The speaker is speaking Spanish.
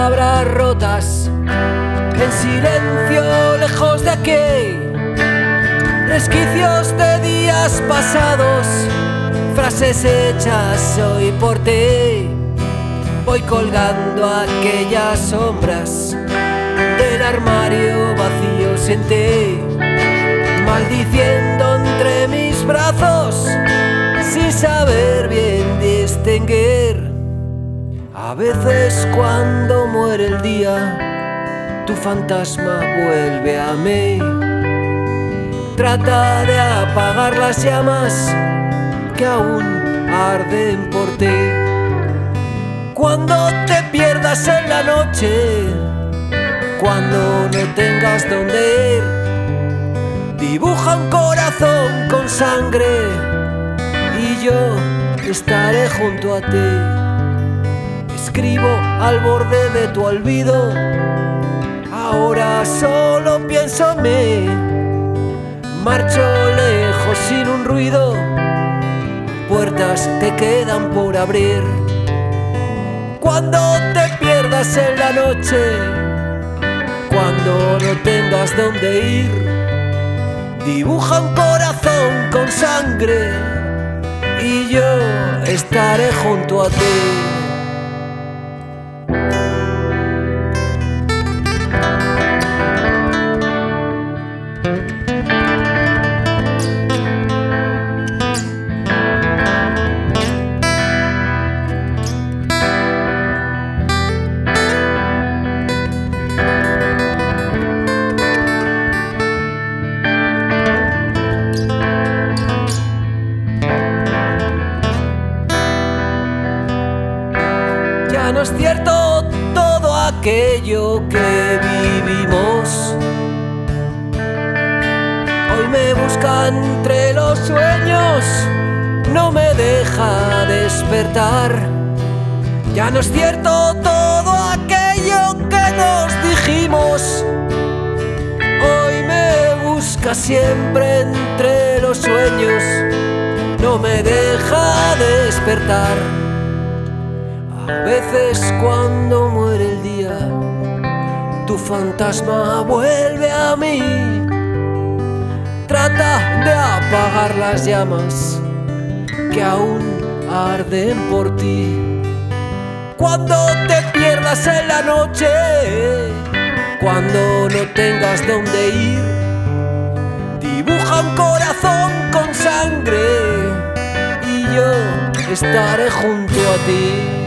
palabras rotas, en silencio lejos de aquí, resquicios de días pasados, frases hechas hoy por ti. Voy colgando aquellas sombras del armario vacío sin ti, maldiciendo entre mis brazos sin saber bien distinguir. A veces cuando muere el día, tu fantasma vuelve a mí. Trata de apagar las llamas que aún arden por ti. Cuando te pierdas en la noche, cuando no tengas dónde ir, dibuja un corazón con sangre y yo estaré junto a ti. Escribo al borde de tu olvido, ahora solo pienso en mí. Marcho lejos sin un ruido, puertas te quedan por abrir. Cuando te pierdas en la noche, cuando no tengas dónde ir, dibuja un corazón con sangre y yo estaré junto a ti. Ya no es cierto todo aquello que vivimos. Hoy me busca entre los sueños, no me deja despertar. Ya no es cierto todo aquello que nos dijimos. Hoy me busca siempre entre los sueños, no me deja despertar. A veces cuando muere el día, tu fantasma vuelve a mí. Trata de apagar las llamas que aún arden por ti. Cuando te pierdas en la noche, cuando no tengas dónde ir, dibuja un corazón con sangre y yo estaré junto a ti.